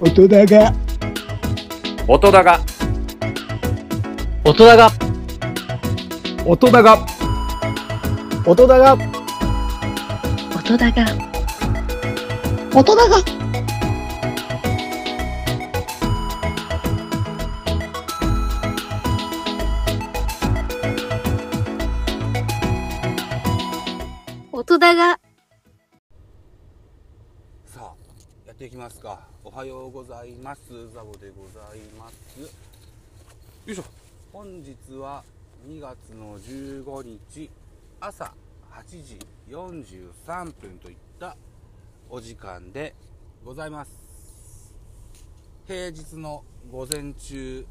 音だが。音だが。音だが。音だが。音だが。音だが。音だがっていきますか？おはようございます。ザボでございます。よいしょ。本日は2月の15日朝8時43分といったお時間でございます。平日の午前中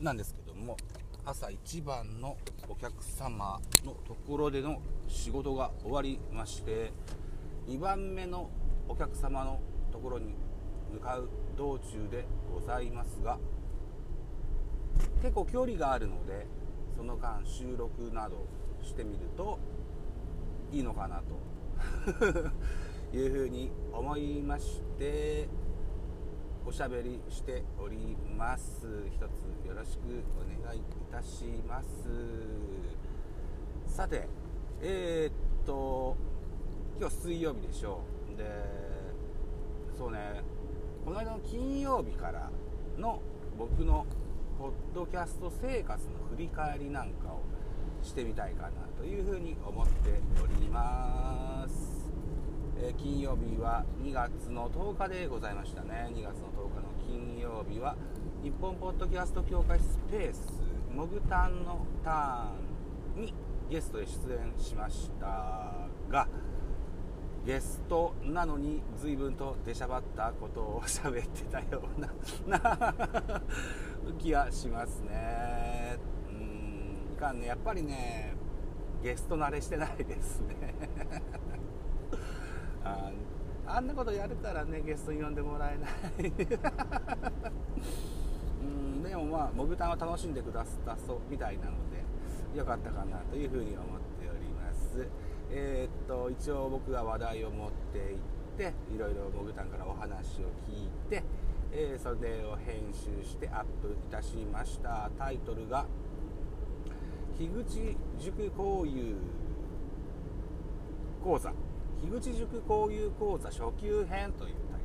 なんですけども朝一番のお客様のところでの仕事が終わりまして2番目のお客様のところに向かう道中でございますが結構距離があるのでその間収録などしてみるといいのかなと。いうふうに思いましておしゃべりしております。一つよろしくお願いいたします。さてえー、っと今日水曜日でしょう。でそうね。この間の金曜日からの僕のポッドキャスト生活の振り返りなんかをしてみたいかなというふうに思っております。えー、金曜日は2月の10日でございましたね。2月の10日の金曜日は日本ポッドキャスト協会スペースモグタンのターンにゲストで出演しましたがゲストなのに随分と出しゃばったことを喋ってたような気がしますね。うんいかんねやっぱりねゲスト慣れしてないですね。ああんなことやれたらねゲストに呼んでもらえない。うんでもまあモグタンは楽しんでくださったそうみたいなのでよかったかなというふうに思っております。えー、っと一応僕が話題を持っていっていろいろモグタンからお話を聞いて、えー、それを編集してアップいたしました。タイトルが樋口塾交友講座樋口塾交友講座初級編というタイ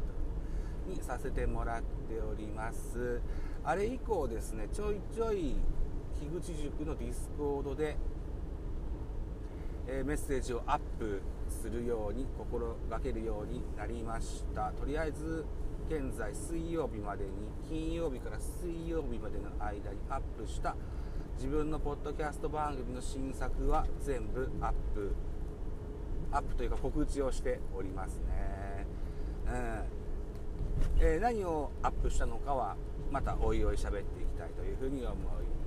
トルにさせてもらっております。あれ以降ですねちょいちょい樋口塾のディスコードで、え、メッセージをアップするように心がけるようになりました。とりあえず現在水曜日までに金曜日から水曜日までの間にアップした。自分のポッドキャスト番組の新作は全部アップ。アップというか告知をしておりますね、うん。えー、何をアップしたのかはまたおいおい喋っていきたいというふうに思い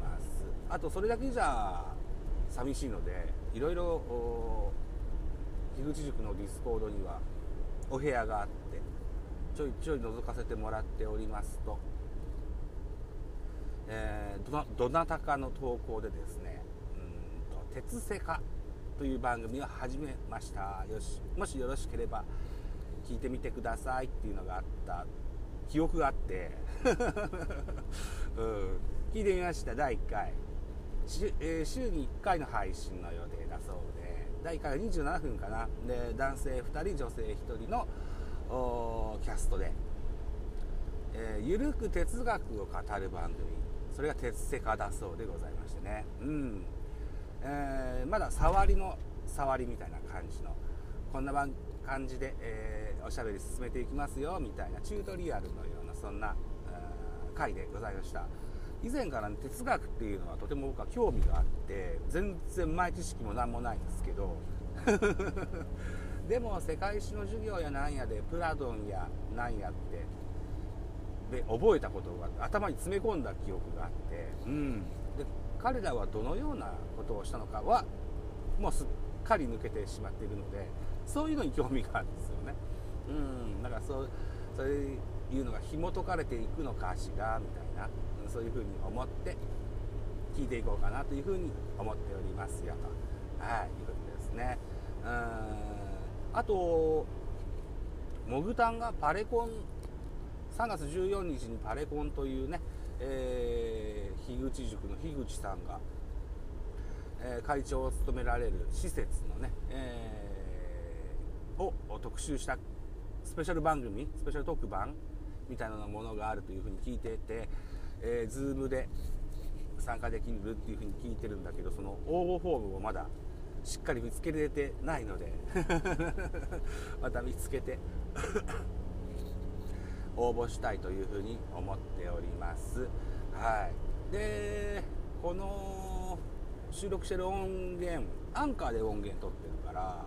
ます。あとそれだけじゃ寂しいのでいろいろ樋口塾のディスコードにはお部屋があってちょいちょい覗かせてもらっておりますと。えー、どなどなたかの投稿でですねうんと鉄セカという番組を始めました。よしもしよろしければ聞いてみてくださいっていうのがあった。記憶があって、うん、聞いてみました。第1回。週,、えー、週に1回の配信の予定だそうで第1回は27分かな。で男性2人女性1人のキャストで、えー、ゆるく哲学を語る番組。それが鉄セカだそうでございましてね。うん。えー、まだ触りの触りみたいな感じの。こんな感じで、えー、おしゃべり進めていきますよみたいなチュートリアルのようなそんな回でございました。以前から、ね、哲学っていうのはとても僕は興味があって全然前知識も何もないんですけど でも世界史の授業やなんやでプラドンやなんやってで覚えたことが頭に詰め込んだ記憶があって、うん、で彼らはどのようなことをしたのかはもうすっかり抜けてしまっているのでそういうのに興味があるんですよね。うん。だからそそういうのが紐解かれていくのかしらみたいな。そういうふうに思って聞いていこうかなというふうに思っておりますよと、はい、いうことですね。うん。あとモグタンがパレコン3月14日にパレコンというね、えー、樋口塾の樋口さんが、えー、会長を務められる施設のね、えー、を特集したスペシャル番組スペシャル特番みたいなものがあるというふうに聞いてて、えー、Zoom で参加できるっていうふうに聞いてるんだけどその応募フォームをまだしっかり見つけれてないので また見つけて 応募したいというふうに思っております。はい。でこの収録してる音源アンカーで音源取ってるから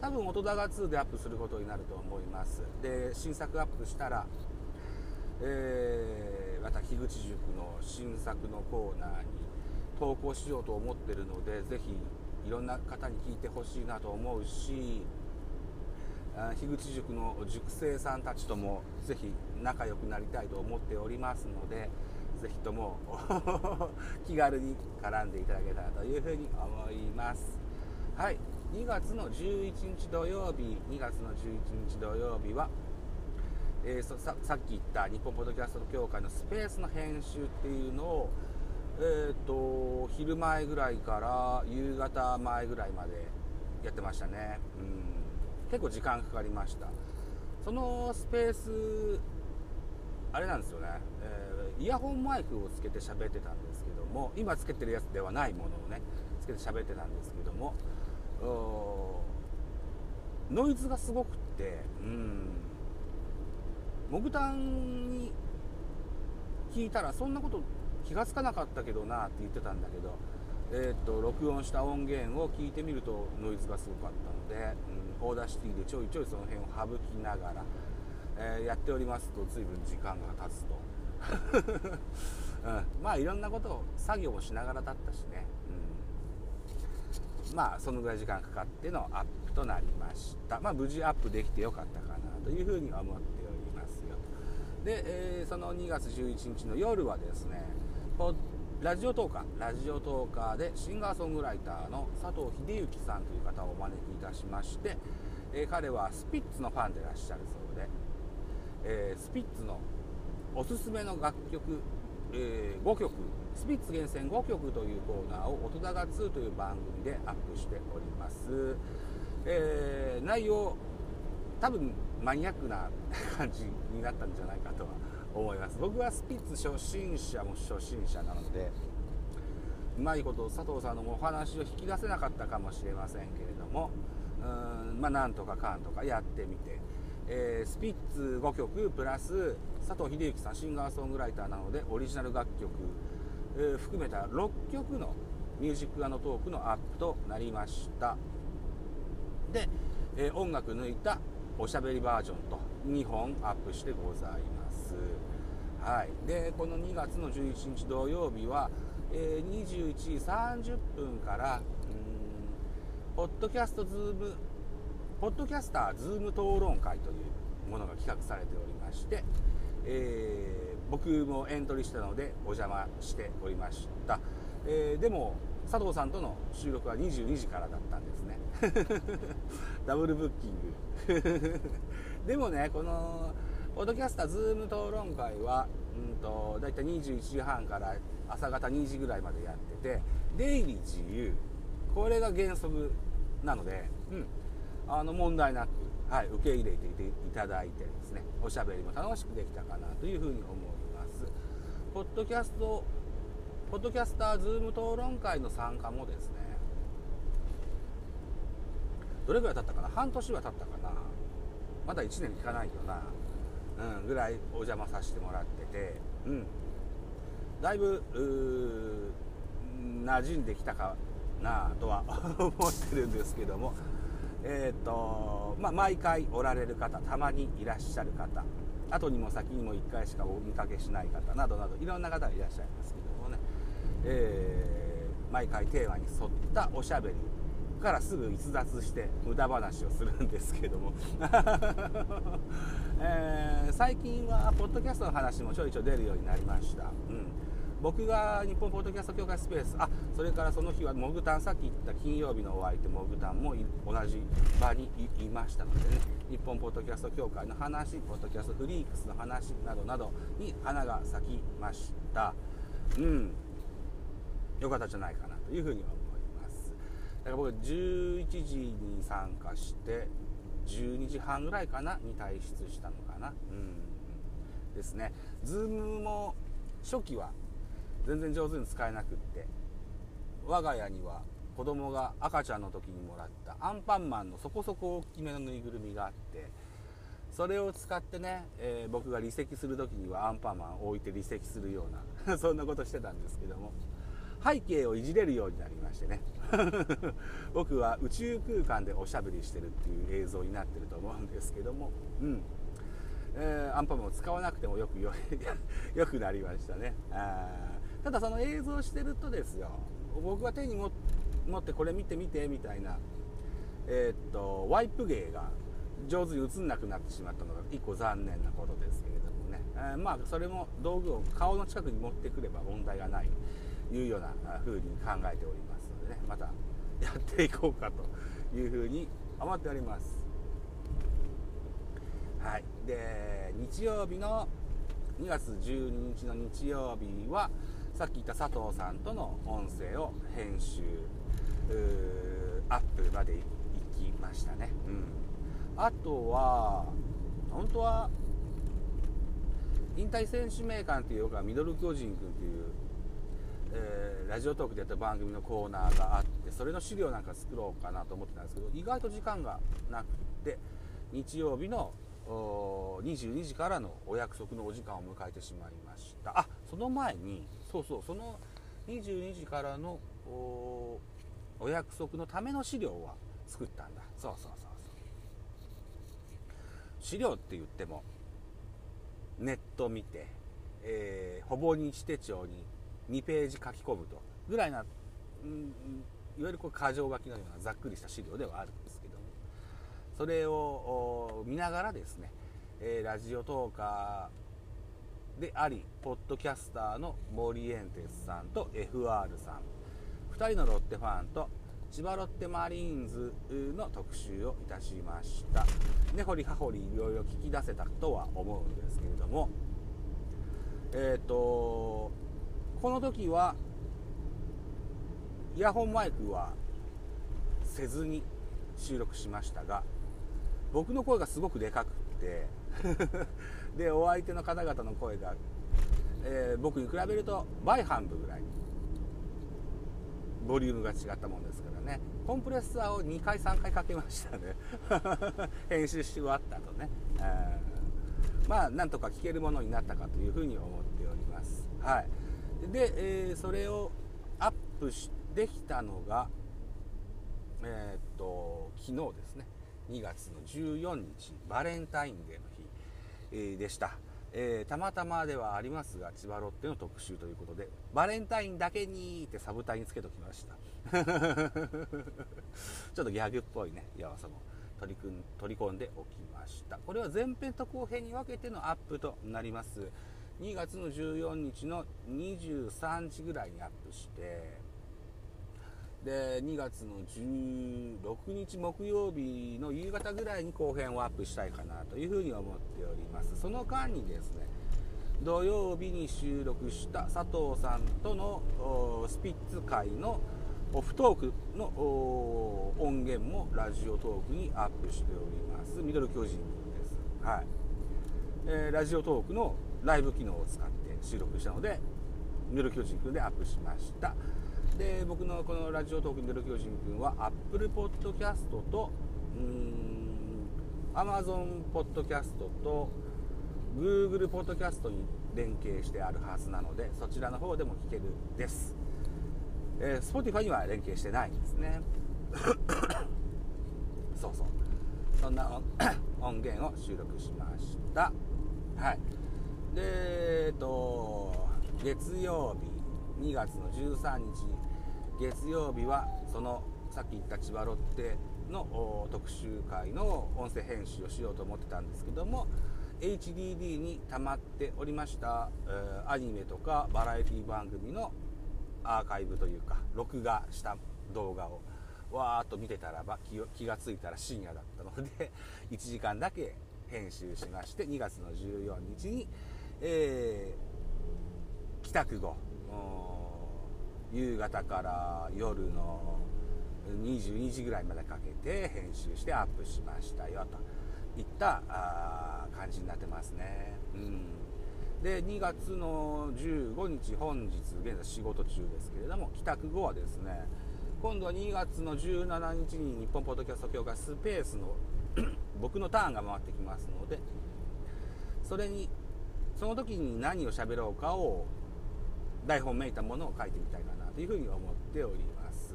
多分音高2でアップすることになると思います。で新作アップしたらえー、また樋口塾の新作のコーナーに投稿しようと思ってるのでぜひいろんな方に聞いてほしいなと思うし樋口塾の塾生さんたちともぜひ仲良くなりたいと思っておりますのでぜひとも 気軽に絡んでいただけたらというふうに思います。はい2月の11日土曜日2月の11日土曜日はえー、さっき言った日本ポッドキャスト協会のスペースの編集っていうのを、えーと、昼前ぐらいから夕方前ぐらいまでやってましたね、うん、結構時間かかりました。そのスペースあれなんですよね、えー、イヤホンマイクをつけて喋ってたんですけども今つけてるやつではないものをねつけて喋ってたんですけどもノイズがすごくってうん。モグタンに聞いたらそんなこと気が付かなかったけどなって言ってたんだけど、えー、っと録音した音源を聞いてみるとノイズがすごかったので、うん、 Audacity でちょいちょいその辺を省きながら、えー、やっておりますと随分時間が経つと、うん、まあいろんなことを作業をしながらだったしね、うん、まあそのぐらい時間かかってのアップとなりました。まあ無事アップできてよかったかなというふうに思ってで、えー、その2月11日の夜はですねラジオトーカーラジオトーカーでシンガーソングライターの佐藤秀幸さんという方をお招きいたしまして、えー、彼はスピッツのファンでいらっしゃるそうで、えー、スピッツのおすすめの楽曲、え5曲スピッツ厳選5曲というコーナーを「音高2」という番組でアップしております、え内容多分マニアックな感じになったんじゃないかとは思います。僕はスピッツ初心者も初心者なのでうまいこと佐藤さんのお話を引き出せなかったかもしれませんけれどもうんまあなんとかかんとかやってみて、えー、スピッツ5曲プラス佐藤秀幸さんシンガーソングライターなのでオリジナル楽曲、えー、含めた6曲のミュージックトークのアップとなりました。で、えー、音楽抜いたおしゃべりバージョンと2本アップしてございます。はい、でこの2月の11日土曜日は、えー、21時30分からポッドキャストズームポッドキャスターズーム討論会というものが企画されておりまして、えー、僕もエントリーしたのでお邪魔しておりました、えー、でも佐藤さんとの収録は22時からだったんですね。ダブルブッキング。でもねこのポッドキャスターズーム討論会は、うんと、だいたい21時半から朝方2時ぐらいまでやってて出入り自由。これが原則なので、うん、あの問題なく、はい、受け入れていただいてですねおしゃべりも楽しくできたかなというふうに思います。ポッドキャストポッドキャスターズーム討論会の参加もですねどれぐらい経ったかな？半年は経ったかな。まだ1年いかないよな、うん、ぐらいお邪魔させてもらってて、うん、だいぶ馴染んできたかなとは 思ってるんですけども。えっ、ー、とまあ毎回おられる方たまにいらっしゃる方後にも先にも1回しかお見かけしない方などなどいろんな方がいらっしゃいますけどもね。えー、毎回テーマに沿ったおしゃべりからすぐ逸脱して無駄話をするんですけども、えー、最近はポッドキャストの話もちょいちょい出るようになりました、うん、僕が日本ポッドキャスト協会スペースあそれからその日はモグタンさっき言った金曜日のお相手モグタンも同じ場にいましたのでね。日本ポッドキャスト協会の話ポッドキャストフリークスの話などなどに花が咲きました。うん。よかったじゃないかなというふうには思います。だから僕は11時に参加して12時半ぐらいかなに退出したのかな。うん。ですね。ズームも初期は全然上手に使えなくって我が家には子供が赤ちゃんの時にもらったアンパンマンのそこそこ大きめのぬいぐるみがあってそれを使ってね、えー、僕が離席する時にはアンパンマンを置いて離席するような そんなことしてたんですけども。背景をいじれるようになりましてね。僕は宇宙空間でおしゃべりしてるっていう映像になってると思うんですけども。うん。えー、アンパンマンを使わなくてもよくよ よくなりましたね。あただその映像してるとですよ。僕が手に持ってこれ見て見てみたいなえー、っとワイプ芸が上手に映んなくなってしまったのが一個残念なことですけれどもね、えー、まあそれも道具を顔の近くに持ってくれば問題がない。いうような風に考えておりますのでねまたやっていこうかというふうに思っております。はい。で日曜日の2月12日の日曜日はさっき言った佐藤さんとの音声を編集アップまで行きましたね、うん、あとは本当は引退選手名鑑というかミドル巨人君という、えー、ラジオトークでやった番組のコーナーがあってそれの資料なんか作ろうかなと思ってたんですけど意外と時間がなくて日曜日の22時からのお約束のお時間を迎えてしまいました。あその前にそうそうその22時からのお約束のための資料は作ったんだ。そうそうそうそう。資料って言ってもネット見て、えー、ほぼ日手帳に2ページ書き込むと。ぐらいな、うん、いわゆるこう箇条書きのようなざっくりした資料ではあるんですけども。それを見ながらですね、えー、ラジオトーカーでありポッドキャスターのモリエンテスさんと FR さん。2人のロッテファンと千葉ロッテマリーンズの特集をいたしました。根掘り葉掘りいろいろ聞き出せたとは思うんですけれども。えっ、ー、とこの時はイヤホンマイクはせずに収録しましたが僕の声がすごくでかくって でお相手の方々の声が、えー、僕に比べると倍半分ぐらいボリュームが違ったもんですからね。コンプレッサーを2回3回かけましたね。編集し終わった後ね、えー、まあなんとか聞けるものになったかというふうに思っております。はい。で、えー、それをアップしできたのがえー、っと昨日ですね。2月の14日バレンタインデーの日、えー、でした、えー、たまたまではありますが千葉ロッテの特集ということでバレンタインだけにってサブタイにつけときました。ちょっとギャグっぽいね要素も。取り組ん取り込んでおきました。これは前編と後編に分けてのアップとなります。2月の14日の23時ぐらいにアップしてで2月の16日木曜日の夕方ぐらいに後編をアップしたいかなというふうに思っております。その間にですね土曜日に収録した佐藤さんとのスピッツ会のオフトークの音源もラジオトークにアップしております。ミドル巨人です、はい。えー、ラジオトークのライブ機能を使って収録したのでミドル巨人くんでアップしました。で僕のこのラジオトークに出る巨人くんは Apple Podcast とうん Amazon Podcast と Google Podcast に連携してあるはずなのでそちらの方でも聞けるです、えー、Spotify には連携してないんですね。そうそう。そんな 音源を収録しました。はい。でえっと月曜日2月の13日月曜日はそのさっき言った千葉ロッテの特集会の音声編集をしようと思ってたんですけども HDD に溜まっておりました、えアニメとかバラエティ番組のアーカイブというか録画した動画をわーっと見てたらば気気がついたら深夜だったので 1時間だけ編集しまして2月の14日に、えー帰宅後。うん。夕方から夜の22時ぐらいまでかけて編集してアップしましたよと。いった感じになってますね。うん。で2月の15日本日現在仕事中ですけれども帰宅後はですね今度は2月の17日に日本ポッドキャスト協会スペースの 僕のターンが回ってきますのでそれにその時に何を喋ろうかを台本めいたものを書いてみたいかなというふうに思っております。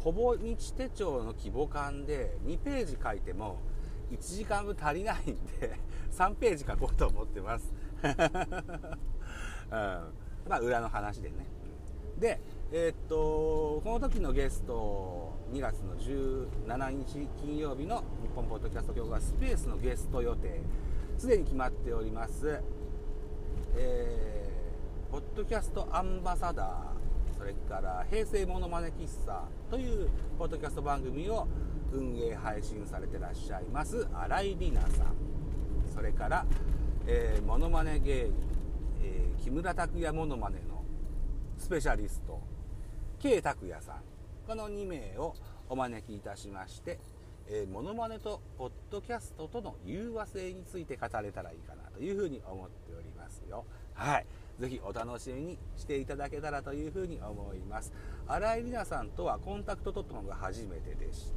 ほぼ日手帳の規模感で2ページ書いても1時間分足りないんで 3ページ書こうと思ってます、うん、まあ裏の話でね。でえーっとこの時のゲスト2月の17日金曜日の日本ポッドキャスト協会スペースのゲスト予定。すでに決まっております。えーポッドキャストアンバサダーそれから平成ものまね喫茶というポッドキャスト番組を運営配信されてらっしゃいます新井里奈さん。それから、えー、モノマネ芸人、えー木村拓哉モノマネのスペシャリスト K 拓也さん。この2名をお招きいたしまして、えーモノマネとポッドキャストとの融和性について語れたらいいかなというふうに思っておりますよ。はい。ぜひお楽しみにしていただけたらというふうに思います。新井里奈さんとはコンタクト取ったのが初めてでし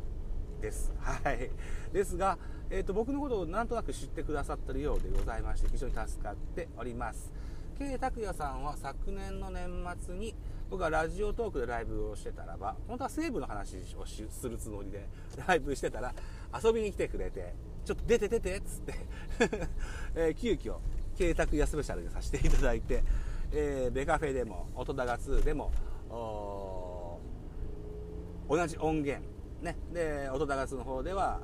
です。はい。ですが、えー、と僕のことをなんとなく知ってくださってるようでございまして非常に助かっております。K 拓也さんは昨年の年末に僕はラジオトークでライブをしてたらば本当は西武の話をしするつもりでライブしてたら遊びに来てくれてちょっと出て出てっつって、えー急遽 K 拓也スペシャルでさせていただいて、えーベカフェでも音高2でも同じ音源ね。で音高2の方では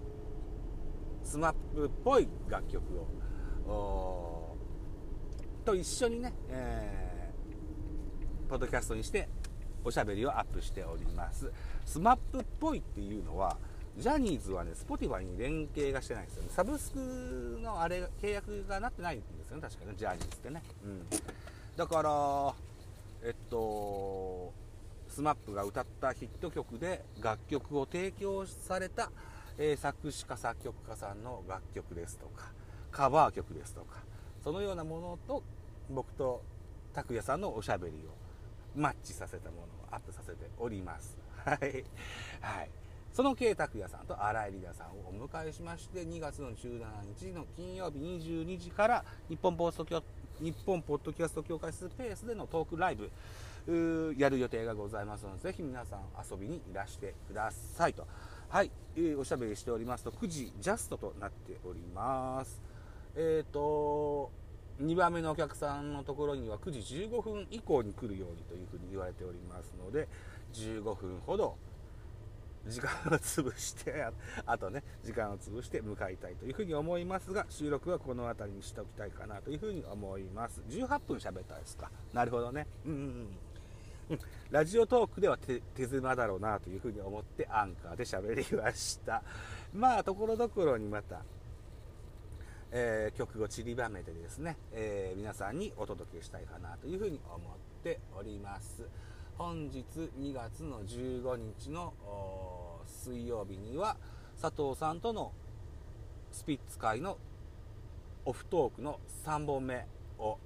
スマップっぽい楽曲をと一緒にね、えーポッドキャストにしておしゃべりをアップしております。スマップっぽいっていうのはジャニーズはね Spotify に連携がしてないんですよね。サブスクのあれ契約がなってないんですよね。確かねジャニーズってね、うん、だからえっと SMAP が歌ったヒット曲で楽曲を提供された、えー作詞家作曲家さんの楽曲ですとかカバー曲ですとかそのようなものと僕と拓也さんのおしゃべりをマッチさせたものをアップさせております。はい、はい、その K 拓也さんと新井里奈さんをお迎えしまして2月の17日の金曜日22時から日本ポストキャ日本ポッドキャスト協会スペースでのトークライブやる予定がございますのでぜひ皆さん遊びにいらしてくださいと。はい、えーおしゃべりしておりますと9時ジャストとなっております。えっ、と2番目のお客さんのところには9時15分以降に来るようにというふうに言われておりますので15分ほど時間を潰してあとね時間を潰して向かいたいというふうに思いますが収録はこの辺りにしておきたいかなというふうに思います。18分喋ったですか。なるほどね。うん。うん。ラジオトークでは手手狭だろうなというふうに思ってアンカーで喋りました。まあところどころにまたえー曲を散りばめてですね、えー皆さんにお届けしたいかなというふうに思っております。本日2月の15日の水曜日には佐藤さんとのスピッツ会のオフトークの3本目を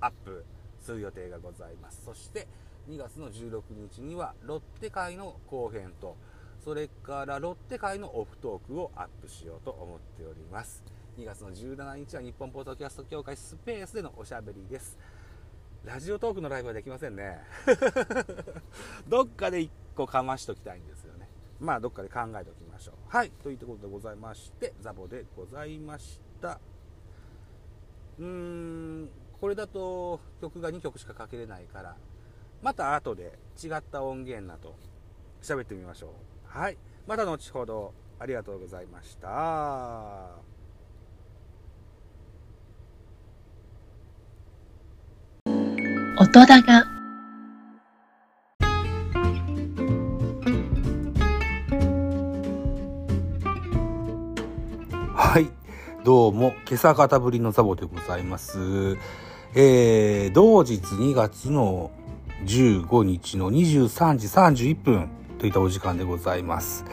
アップする予定がございます。そして2月の16日にはロッテ会の後編とそれからロッテ会のオフトークをアップしようと思っております。2月の17日は日本ポッドキャスト協会スペースでのおしゃべりです。ラジオトークのライブはできませんね。どっかで1個かましときたいんですよね。まあどっかで考えておきましょう。はいといったことでございましてザボでございました。うーんこれだと曲が2曲しかかけれないからまた後で違った音源など喋ってみましょう。はいまた後ほどありがとうございました。音だが、はい。どうも、今朝方ぶりのザボでございます。えー、同日2月の15日の23時31分といったお時間でございます。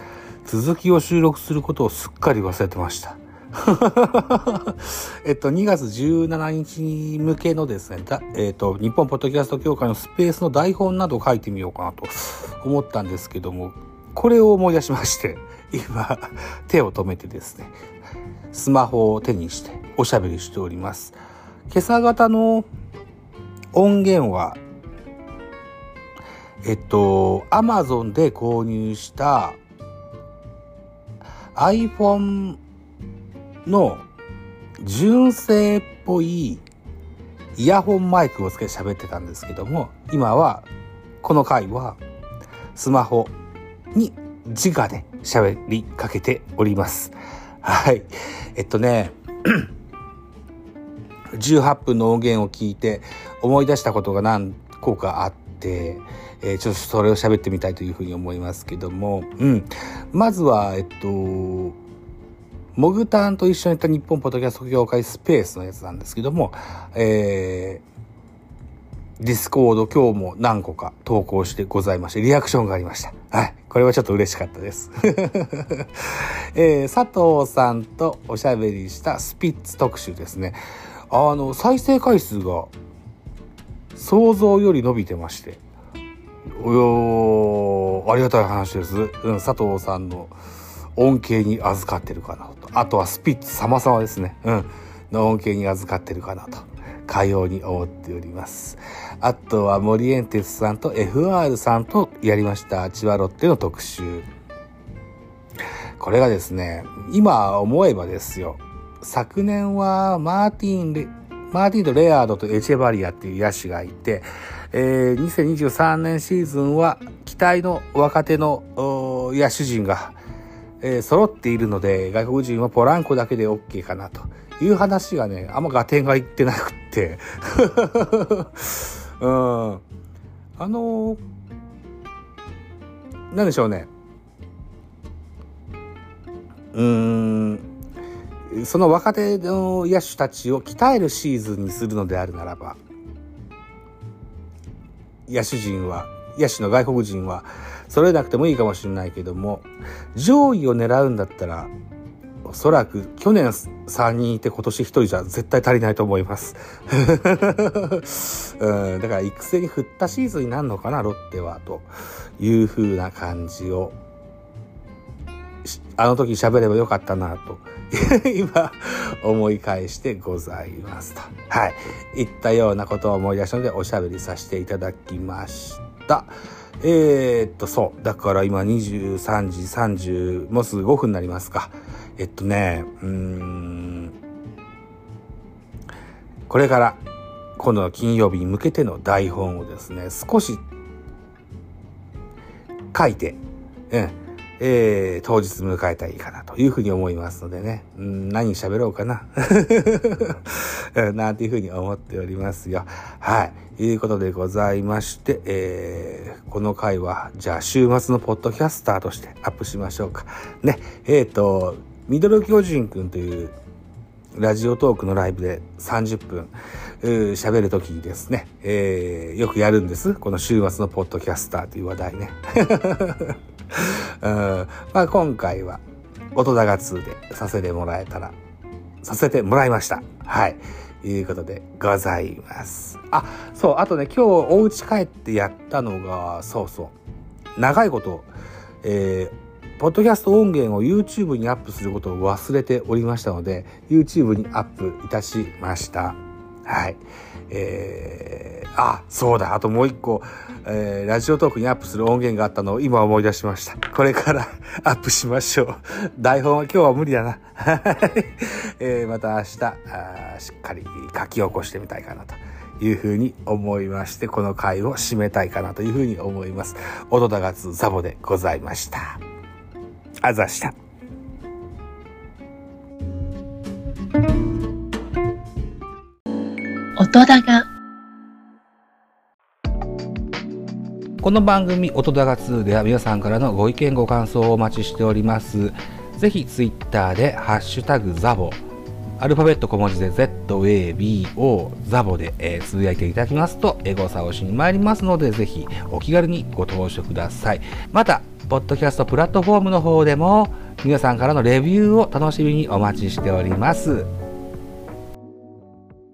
続きを収録することをすっかり忘れてました。えっと、2月17日向けのですね、えっと、日本ポッドキャスト協会のスペースの台本などを書いてみようかなと思ったんですけども、これを思い出しまして、今、手を止めてですね、スマホを手にしておしゃべりしております。今朝方の音源は、えっと、Amazon で購入した iPhone の純正っぽいイヤホンマイクをつけて喋ってたんですけども、今は、この回はスマホに直で喋りかけております。はい。えっとね、18分の音源を聞いて思い出したことが何個かあって、えーちょっとそれを喋ってみたいというふうに思いますけども、うん。まずは、えっと、モグタンと一緒に行った日本ポッドキャスト協会スペースのやつなんですけども、えー、ディスコード今日も何個か投稿してございまして、リアクションがありました。はい。これはちょっと嬉しかったです。えー佐藤さんとおしゃべりしたスピッツ特集ですね。あの、再生回数が想像より伸びてまして。およありがたい話です。うん、佐藤さんの恩恵に預かってるかなと。あとはスピッツ様々ですね。うん。の恩恵に預かってるかなと。かように思っております。あとは森エンテスさんと FR さんとやりました千葉ロッテの特集。これがですね、今思えばですよ。昨年はマーティンレ、マーティンとレアードとエチェバリアっていう野手がいて、えー2023年シーズンは期待の若手のお野手陣が、えー揃っているので、外国人はポランコだけで OK かなという話がね、あんま合点がいってなくって。うん。あのーなんでしょうね。うーん。その若手の野手たちを鍛えるシーズンにするのであるならば、野手陣は、野手の外国人は、揃えなくてもいいかもしれないけども、上位を狙うんだったら、おそらく去年3人いて今年1人じゃ絶対足りないと思います。うん、だから育成に振ったシーズンになるのかな、ロッテは、という風な感じを、あの時喋ればよかったな、と、今思い返してございますと。はい。いったようなことを思い出したのでおしゃべりさせていただきました。えー、っと、そう。だから今23時30、もうすぐ5分になりますか。えっとね、うん。これから、今度の金曜日に向けての台本をですね、少し書いて、うん。えー、当日迎えたらいいかなというふうに思いますのでね、うん、何喋ろうかな、なんていうふうに思っておりますよ。はい。いうことでございまして、えー、この回は、じゃあ週末のポッドキャスターとしてアップしましょうか。ね、えっ、と、ミドル巨人くんというラジオトークのライブで30分喋るときにですね、えーよくやるんです。この週末のポッドキャスターという話題ね。まあ今回は音高2でさせてもらえたら、させてもらいました。はい。いうことでございます。あ、そう、あとね、今日お家帰ってやったのが、そうそう、長いこと、えーポッドキャスト音源を YouTube にアップすることを忘れておりましたので、YouTube にアップいたしました。はい。えー、あ、そうだ。あともう一個、えーラジオトークにアップする音源があったのを今思い出しました。これから アップしましょう。台本は今日は無理だな。は いえーまた明日あ、しっかり書き起こしてみたいかなと。いうふうに思いまして、この回を締めたいかなというふうに思います。音高津ザボでございました。あざした。音だが。この番組音高2では皆さんからのご意見ご感想をお待ちしております。ぜひツイッターでハッシュタグザボ。アルファベット小文字で ZABO ザボで、えーつぶやいていただきますとエゴサをしに参りますのでぜひお気軽にご投書ください。またポッドキャストプラットフォームの方でも皆さんからのレビューを楽しみにお待ちしております。